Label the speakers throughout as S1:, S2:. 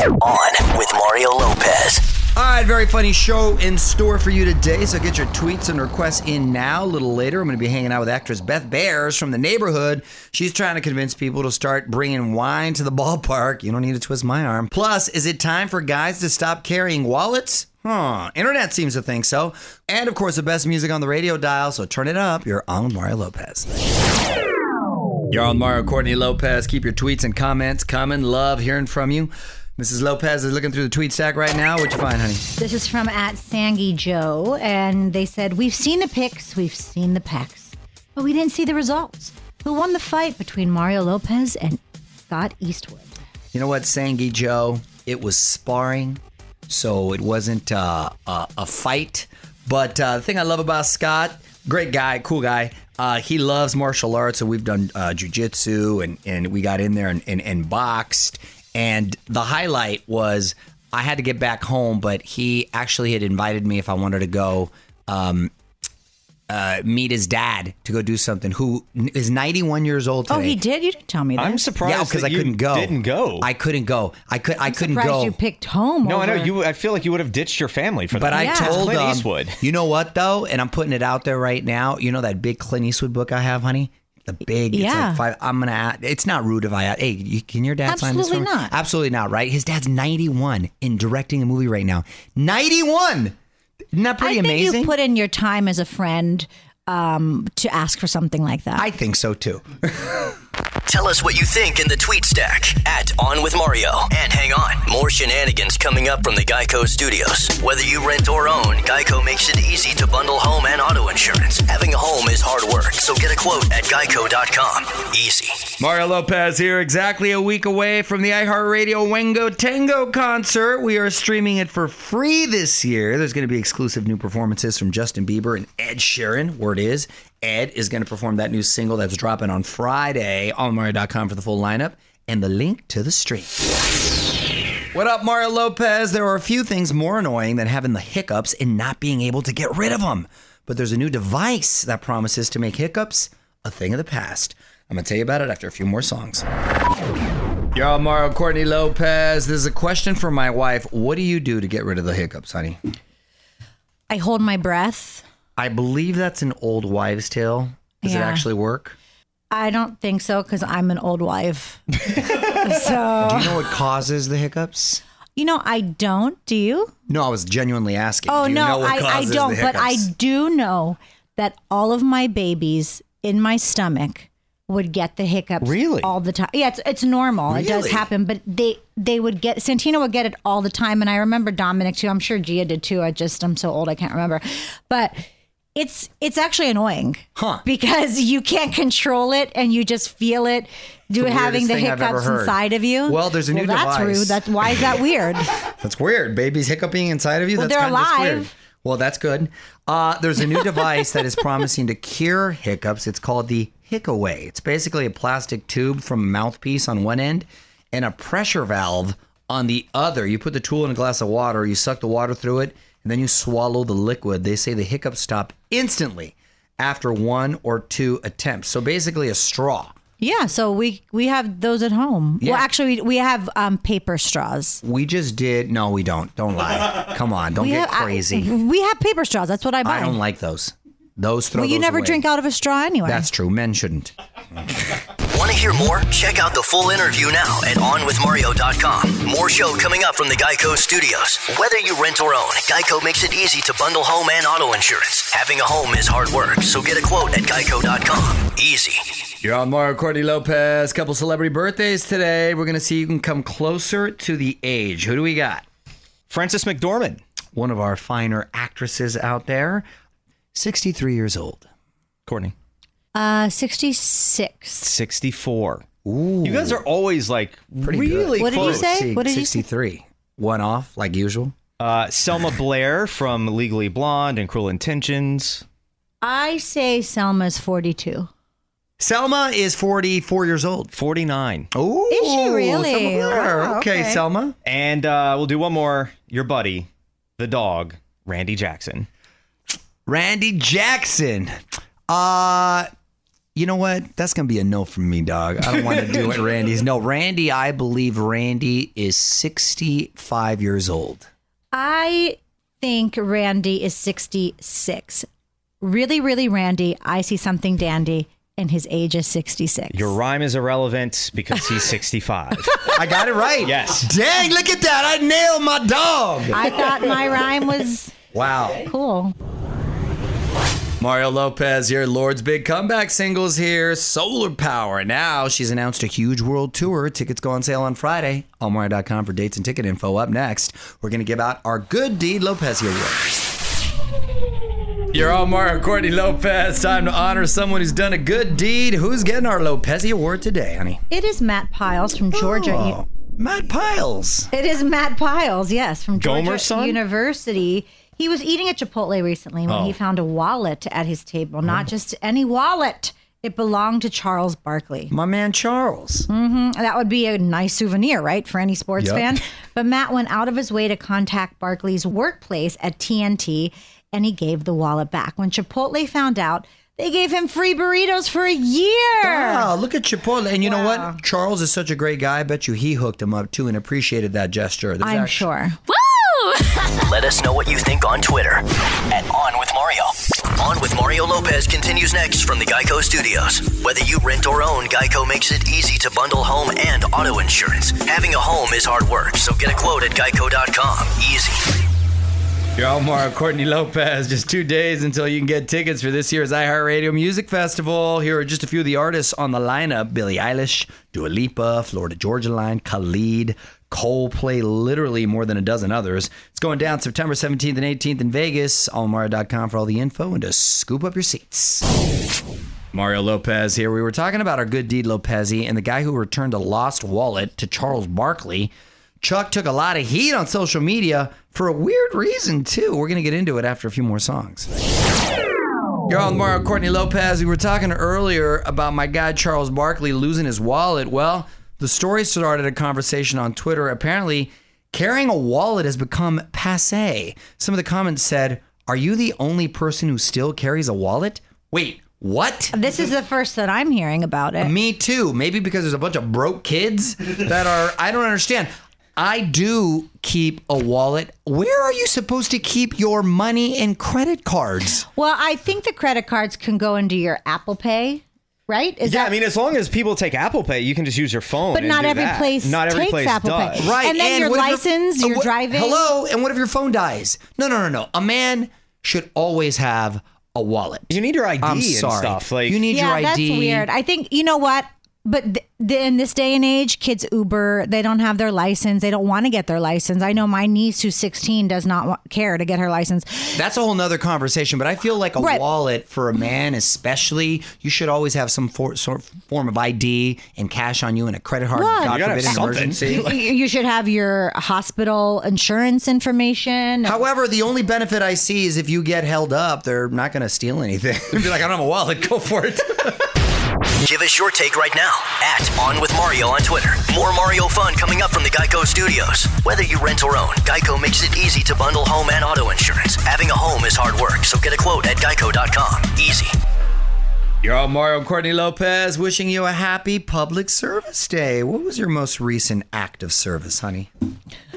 S1: On with Mario Lopez.
S2: All right, very funny show in store for you today. So get your tweets and requests in now. A little later, I'm going to be hanging out with actress Beth Behrs from the neighborhood. She's trying to convince people to start bringing wine to the ballpark. You don't need to twist my arm. Plus, is it time for guys to stop carrying wallets? Huh. Internet seems to think so. And of course, the best music on the radio dial. So turn it up. You're on with Mario Lopez. You're on Mario Courtney Lopez. Keep your tweets and comments coming. Love hearing from you. Mrs. Lopez is looking through the tweet stack right now. What'd you find, honey?
S3: This is from at Sangy Joe, and they said, We've seen the pics, we've seen the pecs, but we didn't see the results. Who won the fight between Mario Lopez and Scott Eastwood?
S2: You know what, Sangy Joe? It was sparring, so it wasn't uh, a, a fight. But uh, the thing I love about Scott, great guy, cool guy. Uh, he loves martial arts, and we've done uh, jujitsu, and and we got in there and, and, and boxed. And the highlight was I had to get back home, but he actually had invited me if I wanted to go um, uh, meet his dad to go do something. Who is 91 years old today?
S3: Oh, he did? You didn't tell me that.
S4: I'm surprised
S2: Yeah, because I couldn't go.
S4: Didn't go.
S2: I couldn't go. I could. I couldn't
S3: Surprised
S2: go.
S3: you picked home.
S4: no, I know
S3: over-
S4: you. I feel like you would have ditched your family for
S2: But
S4: that.
S2: But I
S3: Yeah.
S2: told
S4: Clint
S2: them,
S4: Eastwood.
S2: you know what though, and I'm putting it out there right now. You know that big Clint Eastwood book I have, honey. The big, it's
S3: Yeah.
S2: like five. I'm gonna. Add, it's not rude if I. Add, hey, you, can your dad sign this?
S3: Absolutely not.
S2: Absolutely not. Right? His dad's 91 and directing a movie right now. 91. Isn't that pretty
S3: I think
S2: amazing?
S3: you put in your time as a friend um, to ask for something like that.
S2: I think so too.
S1: Tell us what you think in the tweet stack at On With Mario. And hang on, more shenanigans coming up from the Geico Studios. Whether you rent or own, Geico makes it easy to bundle home and auto insurance. Having a home is hard work, so get a quote at geico.com. Easy.
S2: Mario Lopez here, exactly a week away from the iHeartRadio Wango Tango concert. We are streaming it for free this year. There's going to be exclusive new performances from Justin Bieber and Ed Sheeran. Word is, Ed is going to perform that new single that's dropping on Friday on Mario.com for the full lineup and the link to the stream. What up, Mario Lopez? There are a few things more annoying than having the hiccups and not being able to get rid of them. But there's a new device that promises to make hiccups a thing of the past. I'm going to tell you about it after a few more songs. Yo, Mario Courtney Lopez. This is a question for my wife. What do you do to get rid of the hiccups, honey?
S3: I hold my breath.
S2: I believe that's an old wives' tale. Does it
S3: Yeah.
S2: actually work?
S3: I don't think so because I'm an old wife. so,
S2: Do you know what causes the hiccups?
S3: you know, I don't. Do you?
S2: No, I was genuinely asking.
S3: Oh
S2: do you
S3: no,
S2: know what
S3: I, I
S2: causes
S3: don't. But I
S2: hiccups?
S3: do know that all of my babies in my stomach would get the hiccups
S4: Really?
S3: all the time. Yeah, it's it's normal. It does
S2: Really?
S3: happen, but they they would get Santino would get it all the time, and I remember Dominic too. I'm sure Gia did too. I just I'm so old I can't remember, but. It's it's actually annoying,
S2: Huh.
S3: Because you can't control it, and you just feel it, do
S2: the
S3: having the
S2: weirdest thing I've ever
S3: hiccups inside of you.
S2: Well, there's a new
S3: that's
S2: device.
S3: rude. That's why is that weird?
S2: That's weird. Babies hiccuping inside of you.
S3: Well,
S2: that's
S3: they're
S2: just weird.
S3: alive.
S2: Well, that's good. Uh, there's a new device that is promising to cure hiccups. It's called the HiccAway. It's basically a plastic tube from a mouthpiece on one end and a pressure valve on the other. You put the tool in a glass of water, you suck the water through it, and then you swallow the liquid. They say the hiccups stop instantly after one or two attempts. So basically, a straw.
S3: Yeah, so we we have those at home.
S2: Yeah.
S3: Well, actually, we, we have um, paper straws.
S2: We just did. No, we don't. Don't lie. Come on. Don't
S3: We
S2: get
S3: have, I-
S2: crazy.
S3: we have paper straws. That's what I buy.
S2: I don't like those. Those throw
S3: well, you
S2: those
S3: never
S2: away.
S3: drink out of a straw anyway.
S2: That's true. Men shouldn't.
S1: Want to hear more? Check out the full interview now at OnWithMario.com. More show coming up from the Geico Studios. Whether you rent or own, Geico makes it easy to bundle home and auto insurance. Having a home is hard work, so get a quote at Geico.com. Easy.
S2: You're on Mario Courtney Lopez. Couple celebrity birthdays today. We're gonna see who can come closer to the age. Who do we got?
S4: Frances McDormand.
S2: One of our finer actresses out there. 63 years old.
S4: Courtney.
S3: uh, sixty-six.
S4: 64.
S2: Ooh.
S4: You guys are always like
S2: pretty
S4: really
S2: good.
S3: What did you
S4: close.
S3: say?
S2: See,
S3: What did you say?
S2: 63. One off, like usual.
S4: Uh, Selma Blair from Legally Blonde and Cruel Intentions.
S3: I say Selma's forty-two.
S2: Selma is 44 years old.
S4: 49.
S2: Oh,
S3: Is she really?
S2: Selma Blair.
S3: Wow,
S2: okay,
S3: okay.
S2: Selma.
S4: And uh, we'll do one more. Your buddy, the dog, Randy Jackson.
S2: Randy Jackson. Uh you know what? That's gonna be a no from me, dog. I don't want to do what Randy's. No, Randy. I believe Randy is sixty-five years old.
S3: I think Randy is 66. Really, really, Randy, I see something dandy, and his age is 66.
S4: Your rhyme is irrelevant because he's 65.
S2: I got it right.
S4: Yes.
S2: Dang! Look at that! I nailed my dog.
S3: I thought my rhyme was
S2: Wow.
S3: cool.
S2: Mario Lopez here, Lorde's big comeback singles here, Solar Power. Now she's announced a huge world tour. Tickets go on sale on Friday. Allmario.com for dates and ticket info. Up next, we're going to give out our Good Deed Lopez Award. You're all Mario Courtney Lopez. Time to honor someone who's done a good deed. Who's getting our Lopez Award today, honey?
S3: It is Matt Piles from Georgia.
S2: Oh, Matt Piles.
S3: It is Matt Piles, yes, from Georgia
S4: Gomer's?
S3: University. He was eating at Chipotle recently when he found a wallet at his table. Not just any wallet. It belonged to Charles Barkley.
S2: My man Charles. Mm-hmm.
S3: That would be a nice souvenir, right, for any sports
S2: Yep.
S3: fan. But Matt went out of his way to contact Barkley's workplace at TNT and he gave the wallet back. When Chipotle found out, they gave him free burritos for a year.
S2: Wow, look at Chipotle. And you know what? Charles is such a great guy. I bet you he hooked him up too and appreciated that gesture. There's
S3: I'm
S2: actu-
S3: sure.
S1: Let us know what you think on Twitter at On With Mario. On With Mario Lopez continues next from the Geico Studios. Whether you rent or own, Geico makes it easy to bundle home and auto insurance. Having a home is hard work, so get a quote at geico.com. Easy.
S2: You're all Mario Courtney Lopez. Just two days until you can get tickets for this year's iHeartRadio Music Festival. Here are just a few of the artists on the lineup Billie Eilish, Dua Lipa, Florida Georgia Line, Khalid, Coldplay, literally more than a dozen others. It's going down September 17th and 18th in Vegas. Allmario.com for all the info and to scoop up your seats. Mario Lopez here. We were talking about our good deed Lopez and the guy who returned a lost wallet to Charles Barkley. Chuck took a lot of heat on social media for a weird reason, too. We're going to get into it after a few more songs. You're on Mario Courtney Lopez. We were talking earlier about my guy Charles Barkley losing his wallet. Well, the story started a conversation on Twitter. Apparently, carrying a wallet has become passe. Some of the comments said, Are you the only person who still carries a wallet? Wait, what?
S3: This is the first that I'm hearing about it.
S2: Me too. Maybe because there's a bunch of broke kids that are. I don't understand. I do keep a wallet. Where are you supposed to keep your money and credit cards?
S3: Well, I think the credit cards can go into your Apple Pay, right? Is
S4: yeah,
S3: that
S4: I mean, as long as people take Apple Pay, you can just use your phone.
S3: But
S4: and
S3: not
S4: do
S3: every
S4: that.
S3: place
S4: Not every
S3: takes
S4: place
S3: Apple
S4: does.
S3: Pay.
S2: Right.
S3: And then your
S2: what if
S3: license,
S2: uh,
S3: your
S2: what-
S3: driving.
S2: Hello. And what if your phone dies? No, no, no, no. A man should always have a wallet.
S4: You need your ID
S2: I'm
S4: and
S2: sorry.
S4: stuff. Like
S2: you need
S3: yeah,
S2: your ID.
S3: that's weird. I think you know what. But th- th- in this day and age, kids Uber. They don't have their license. They don't want to get their license. I know my niece, who's 16, does not wa- care to get her license.
S2: That's a whole nother conversation, but I feel like a
S3: Right.
S2: wallet for a man, especially, you should always have some for, sort form of ID and cash on you and a credit card.
S3: Right.
S2: God
S4: You gotta
S2: forbid, an
S4: something.
S2: emergency.
S3: You you should have your hospital insurance information.
S2: However, the only benefit I see is if you get held up, they're not going to steal anything. They'll be like, I don't have a wallet. Go for it.
S1: Give us your take right now at On With Mario on Twitter. More Mario fun coming up from the Geico Studios. Whether you rent or own, Geico makes it easy to bundle home and auto insurance. Having a home is hard work, so get a quote at geico.com. Easy.
S2: You're all Mario Courtney Lopez wishing you a happy public service day. What was your most recent act of service, honey?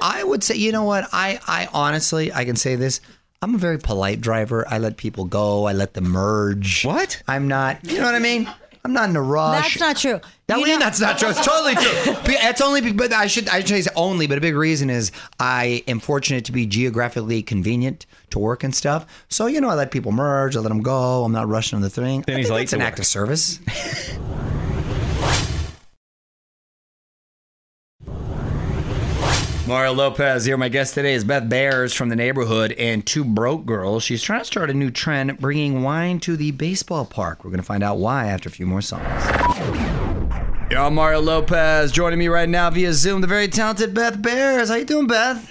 S2: I would say, you know what? I, I honestly, I can say this. I'm a very polite driver. I let people go. I let them merge.
S4: What?
S2: I'm not, you know what I mean? I'm not in a rush.
S3: That's not true.
S2: That
S3: You
S2: mean
S3: know-
S2: that's not true. It's totally true. Be- It's only, be- but I should I should say only. But a big reason is I am fortunate to be geographically convenient to work and stuff. So you know, I let people merge. I let them go. I'm not rushing on the thing.
S4: Then
S2: I
S4: he's
S2: think
S4: late
S2: that's an
S4: to
S2: act of service. Mario Lopez here. My guest today is Beth Behrs from the neighborhood and Two Broke Girls. She's trying to start a new trend, bringing wine to the baseball park. We're going to find out why after a few more songs. Yo, Mario Lopez joining me right now via Zoom. The very talented Beth Behrs. How you doing, Beth?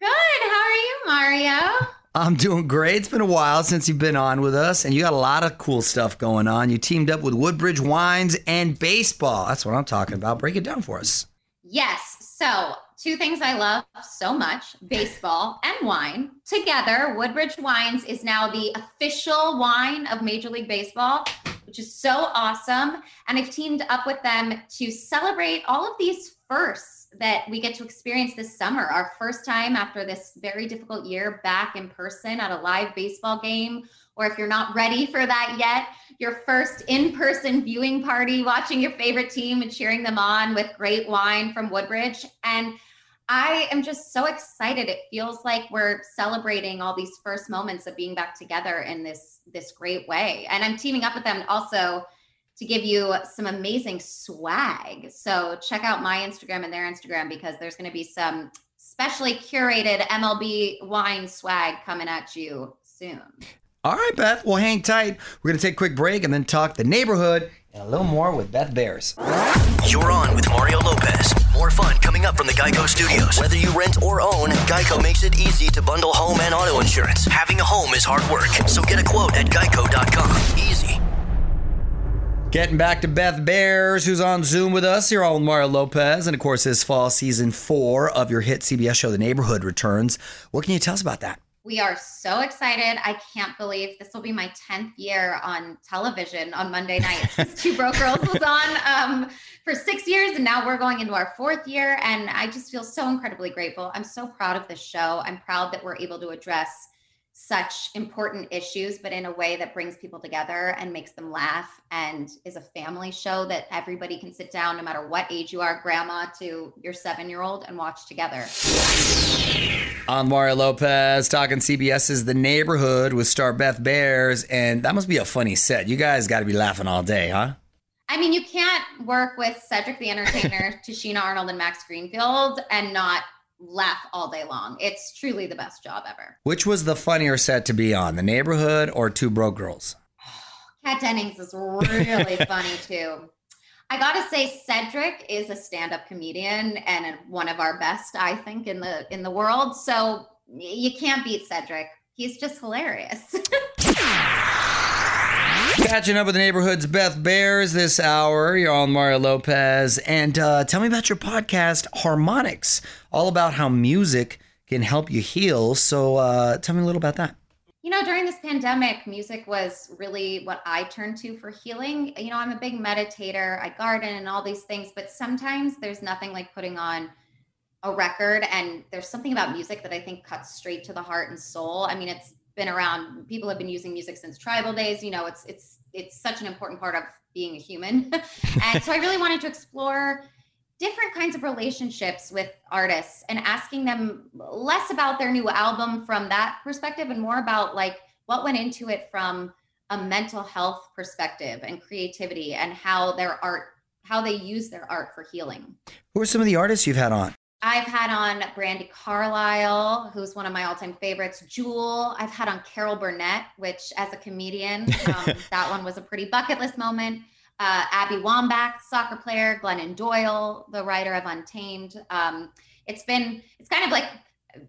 S5: Good. How are you, Mario?
S2: I'm doing great. It's been a while since you've been on with us, and you got a lot of cool stuff going on. You teamed up with Woodbridge Wines and baseball. That's what I'm talking about. Break it down for us.
S5: Yes. So, two things I love so much baseball and wine. Together, Woodbridge Wines is now the official wine of Major League Baseball. which is so awesome. And I've teamed up with them to celebrate all of these firsts that we get to experience this summer. Our first time after this very difficult year back in person at a live baseball game. Or if you're not ready for that yet, your first in person viewing party, watching your favorite team and cheering them on with great wine from Woodbridge. And I am just so excited. It feels like we're celebrating all these first moments of being back together in this this great way. And I'm teaming up with them also to give you some amazing swag. So check out my Instagram and their Instagram because there's going to be some specially curated MLB wine swag coming at you soon.
S2: All right, Beth. Well, hang tight. We're going to take a quick break and then talk the neighborhood and a little more with Beth Behrs.
S1: You're on with Mario Lopez. More fun coming up from the Geico Studios. Whether you rent or own, Geico makes it easy to bundle home and auto insurance. Having a home is hard work, so get a quote at geico.com. Easy.
S2: Getting back to Beth Behrs, who's on Zoom with us. You're all with Mario Lopez. And of course, this fall, season four of your hit CBS show, The Neighborhood, returns. What can you tell us about that?
S5: We are so excited. I can't believe this will be my 10th year on television on Monday nights. Two Broke Girls was on um, for six years, and now we're going into our fourth year. And I just feel so incredibly grateful. I'm so proud of this show. I'm proud that we're able to address such important issues, but in a way that brings people together and makes them laugh and is a family show that everybody can sit down, no matter what age you are, grandma to your seven year old, and watch together.
S2: I'm Mario Lopez talking CBS's The Neighborhood with star Beth Behrs. And that must be a funny set. You guys got to be laughing all day, huh?
S5: I mean, you can't work with Cedric the Entertainer, Tichina Arnold, and Max Greenfield and not laugh all day long. It's truly the best job ever.
S2: Which was the funnier set to be on, The Neighborhood or Two Broke Girls?
S5: Kat Dennings is really funny too. I gotta say, Cedric is a stand-up comedian and one of our best, I think, in the in the world. So you can't beat Cedric. He's just hilarious.
S2: Catching up with the neighborhood's Beth Behrs this hour. You're on Mario Lopez. And uh, tell me about your podcast, Harmonics, all about how music can help you heal. So uh, tell me a little about that.
S5: You know, during this pandemic, music was really what I turned to for healing. You know, I'm a big meditator, I garden and all these things, but sometimes there's nothing like putting on a record. And there's something about music that I think cuts straight to the heart and soul. I mean, it's been around people have been using music since tribal days you know it's it's it's such an important part of being a human. And so i really wanted to explore different kinds of relationships with artists and asking them less about their new album from that perspective and more about like what went into it from a mental health perspective and creativity and how their art how they use their art for healing.
S2: Who are some of the artists you've had on
S5: I've had on Brandi Carlile, who's one of my all-time favorites. Jewel. I've had on Carol Burnett, which, as a comedian, um, that one was a pretty bucket list moment. Uh, Abby Wambach, soccer player. Glennon Doyle, the writer of Untamed. Um, it's been. It's kind of like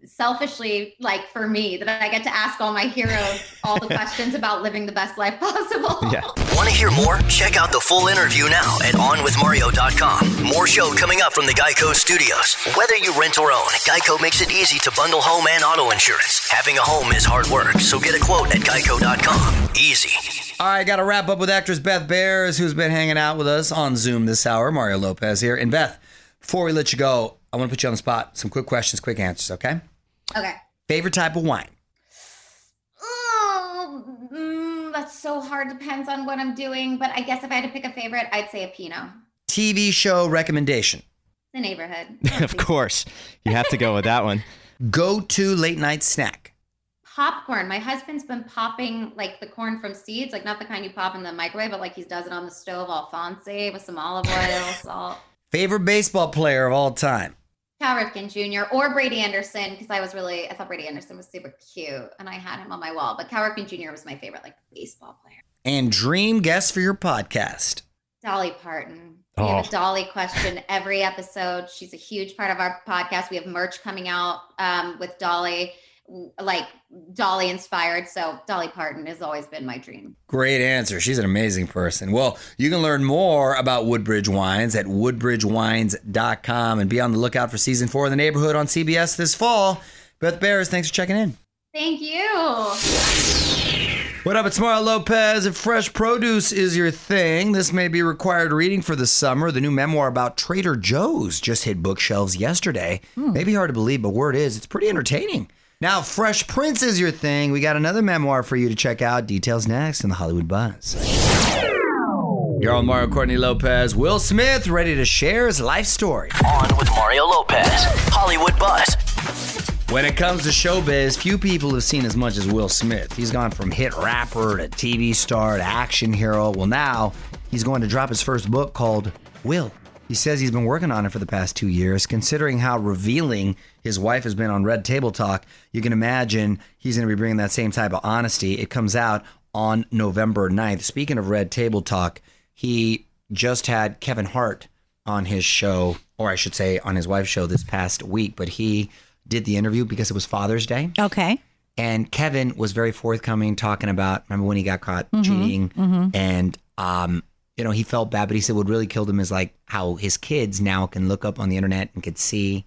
S5: selfishly like for me that I get to ask all my heroes all the questions about living the best life possible.
S4: Yeah.
S1: Want to hear more? Check out the full interview now at onwithmario.com. More show coming up from the Geico Studios. Whether you rent or own, Geico makes it easy to bundle home and auto insurance. Having a home is hard work, so get a quote at geico.com. Easy.
S2: All right, got to wrap up with actress Beth Behrs, who's been hanging out with us on Zoom this hour. Mario Lopez here. And Beth, before we let you go, I want to put you on the spot. Some quick questions, quick answers, okay?
S5: Okay.
S2: Favorite type of wine?
S5: Oh, mm, that's so hard. Depends on what I'm doing. But I guess if I had to pick a favorite, I'd say a Pinot.
S2: TV show recommendation?
S5: The neighborhood.
S4: of course. You have to go with that one.
S2: Go to late night snack?
S5: Popcorn. My husband's been popping like the corn from seeds, like not the kind you pop in the microwave, but like he does it on the stove, Alphonse, with some olive oil, salt.
S2: Favorite baseball player of all time?
S5: Cal Ripken Jr. or Brady Anderson because I was really I thought Brady Anderson was super cute and I had him on my wall. But Cal Ripken Jr. was my favorite like baseball player.
S2: And dream guest for your podcast?
S5: Dolly Parton. We have
S4: Oh.
S5: a Dolly question every episode. She's a huge part of our podcast. We have merch coming out um, with Dolly, like Dolly inspired. So Dolly Parton has always been my dream.
S2: Great answer. She's an amazing person. Well, you can learn more about Woodbridge Wines at woodbridgewines.com and be on the lookout for season four of The Neighborhood on CBS this fall. Beth Behrs, thanks for checking in.
S5: Thank you.
S2: What up? It's Mario Lopez. If fresh produce is your thing, this may be required reading for the summer. The new memoir about Trader Joe's just hit bookshelves yesterday. Hmm. Maybe hard to believe, but word is it's pretty entertaining. Now, Fresh Prince is your thing, we got another memoir for you to check out. Details next in the Hollywood Buzz. You're on Mario Courtney Lopez. Will Smith ready to share his life story.
S1: On with Mario Lopez. Hollywood Buzz.
S2: When it comes to showbiz, few people have seen as much as Will Smith. He's gone from hit rapper to TV star to action hero. Well, now he's going to drop his first book called Will. He says he's been working on it for the past two years. Considering how revealing his wife has been on Red Table Talk, you can imagine he's going to be bringing that same type of honesty. It comes out on November 9th. Speaking of Red Table Talk, he just had Kevin Hart on his show, or I should say on his wife's show this past week, but he did the interview because it was Father's Day.
S3: Okay.
S2: And Kevin was very forthcoming talking about, remember when he got caught cheating? And, um, you know, he felt bad, but he said what really killed him is like how his kids now can look up on the internet and could see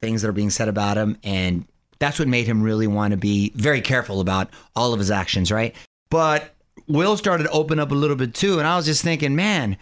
S2: things that are being said about him. And that's what made him really want to be very careful about all of his actions, right? But Will started to open up a little bit too. And I was just thinking, man,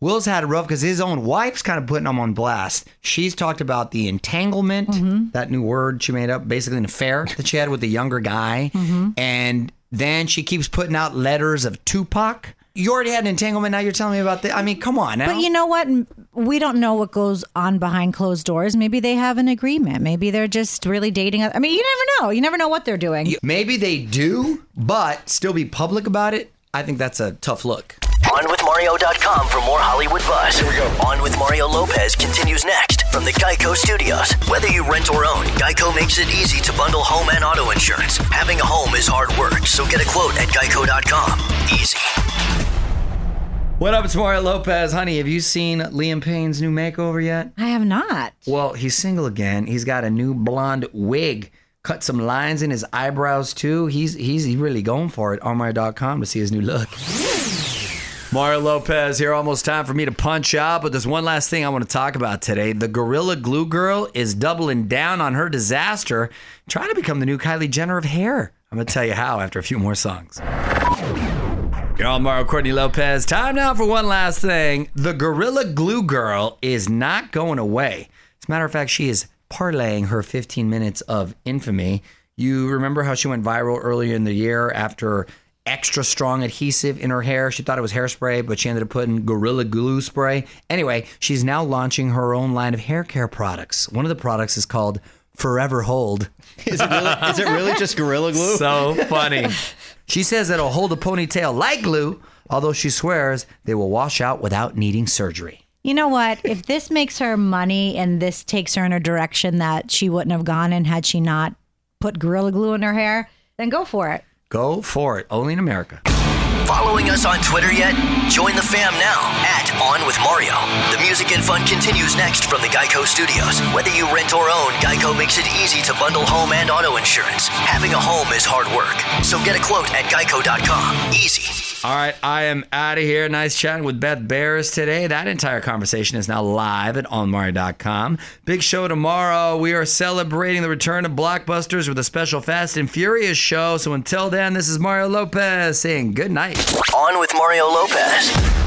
S2: Will's had it rough because his own wife's kind of putting him on blast. She's talked about the entanglement, mm-hmm. that new word she made up, basically an affair that she had with a younger guy. Mm-hmm. And then she keeps putting out letters of Tupac. You already had an entanglement. Now you're telling me about the. I mean, come on now.
S3: But you know what? We don't know what goes on behind closed doors. Maybe they have an agreement. Maybe they're just really dating. I mean, you never know. You never know what they're doing.
S2: Maybe they do, but still be public about it. I think that's a tough look.
S1: OnWithMario.com for more Hollywood buzz. Here we go. On with Mario Lopez continues next from the Geico Studios. Whether you rent or own, Geico makes it easy to bundle home and auto insurance. Having a home is hard work, so get a quote at Geico.com. Easy.
S2: What up? It's Mario Lopez. Honey, have you seen Liam Payne's new makeover yet?
S3: I have not.
S2: Well, he's single again. He's got a new blonde wig. Cut some lines in his eyebrows too. He's he's really going for it. OnMario.com to see his new look. Mario Lopez here. Almost time for me to punch out, but there's one last thing I want to talk about today. The Gorilla Glue Girl is doubling down on her disaster, trying to become the new Kylie Jenner of hair. I'm gonna tell you how after a few more songs. On Mario Courtney Lopez. Time now for one last thing. The Gorilla Glue Girl is not going away. As a matter of fact, she is parlaying her 15 minutes of infamy. You remember how she went viral earlier in the year after extra strong adhesive in her hair? She thought it was hairspray, but she ended up putting Gorilla Glue spray. Anyway, she's now launching her own line of hair care products. One of the products is called Forever Hold.
S4: Is it really, is it really just Gorilla Glue?
S2: So funny. she says it'll hold a ponytail like glue, although she swears they will wash out without needing surgery.
S3: You know what? If this makes her money and this takes her in a direction that she wouldn't have gone in had she not put Gorilla Glue in her hair, then go for it.
S2: Go for it. Only in America.
S1: Following us on Twitter yet? Join the fam now at On With Mario. The music and fun continues next from the Geico Studios. Whether you rent or own, Geico makes it easy to bundle home and auto insurance. Having a home is hard work, so get a quote at Geico.com. Easy.
S2: All right, I am out of here. Nice chatting with Beth Behrs today. That entire conversation is now live at onmario.com. Big show tomorrow. We are celebrating the return of blockbusters with a special Fast and Furious show. So until then, this is Mario Lopez saying good night.
S1: On with Mario Lopez.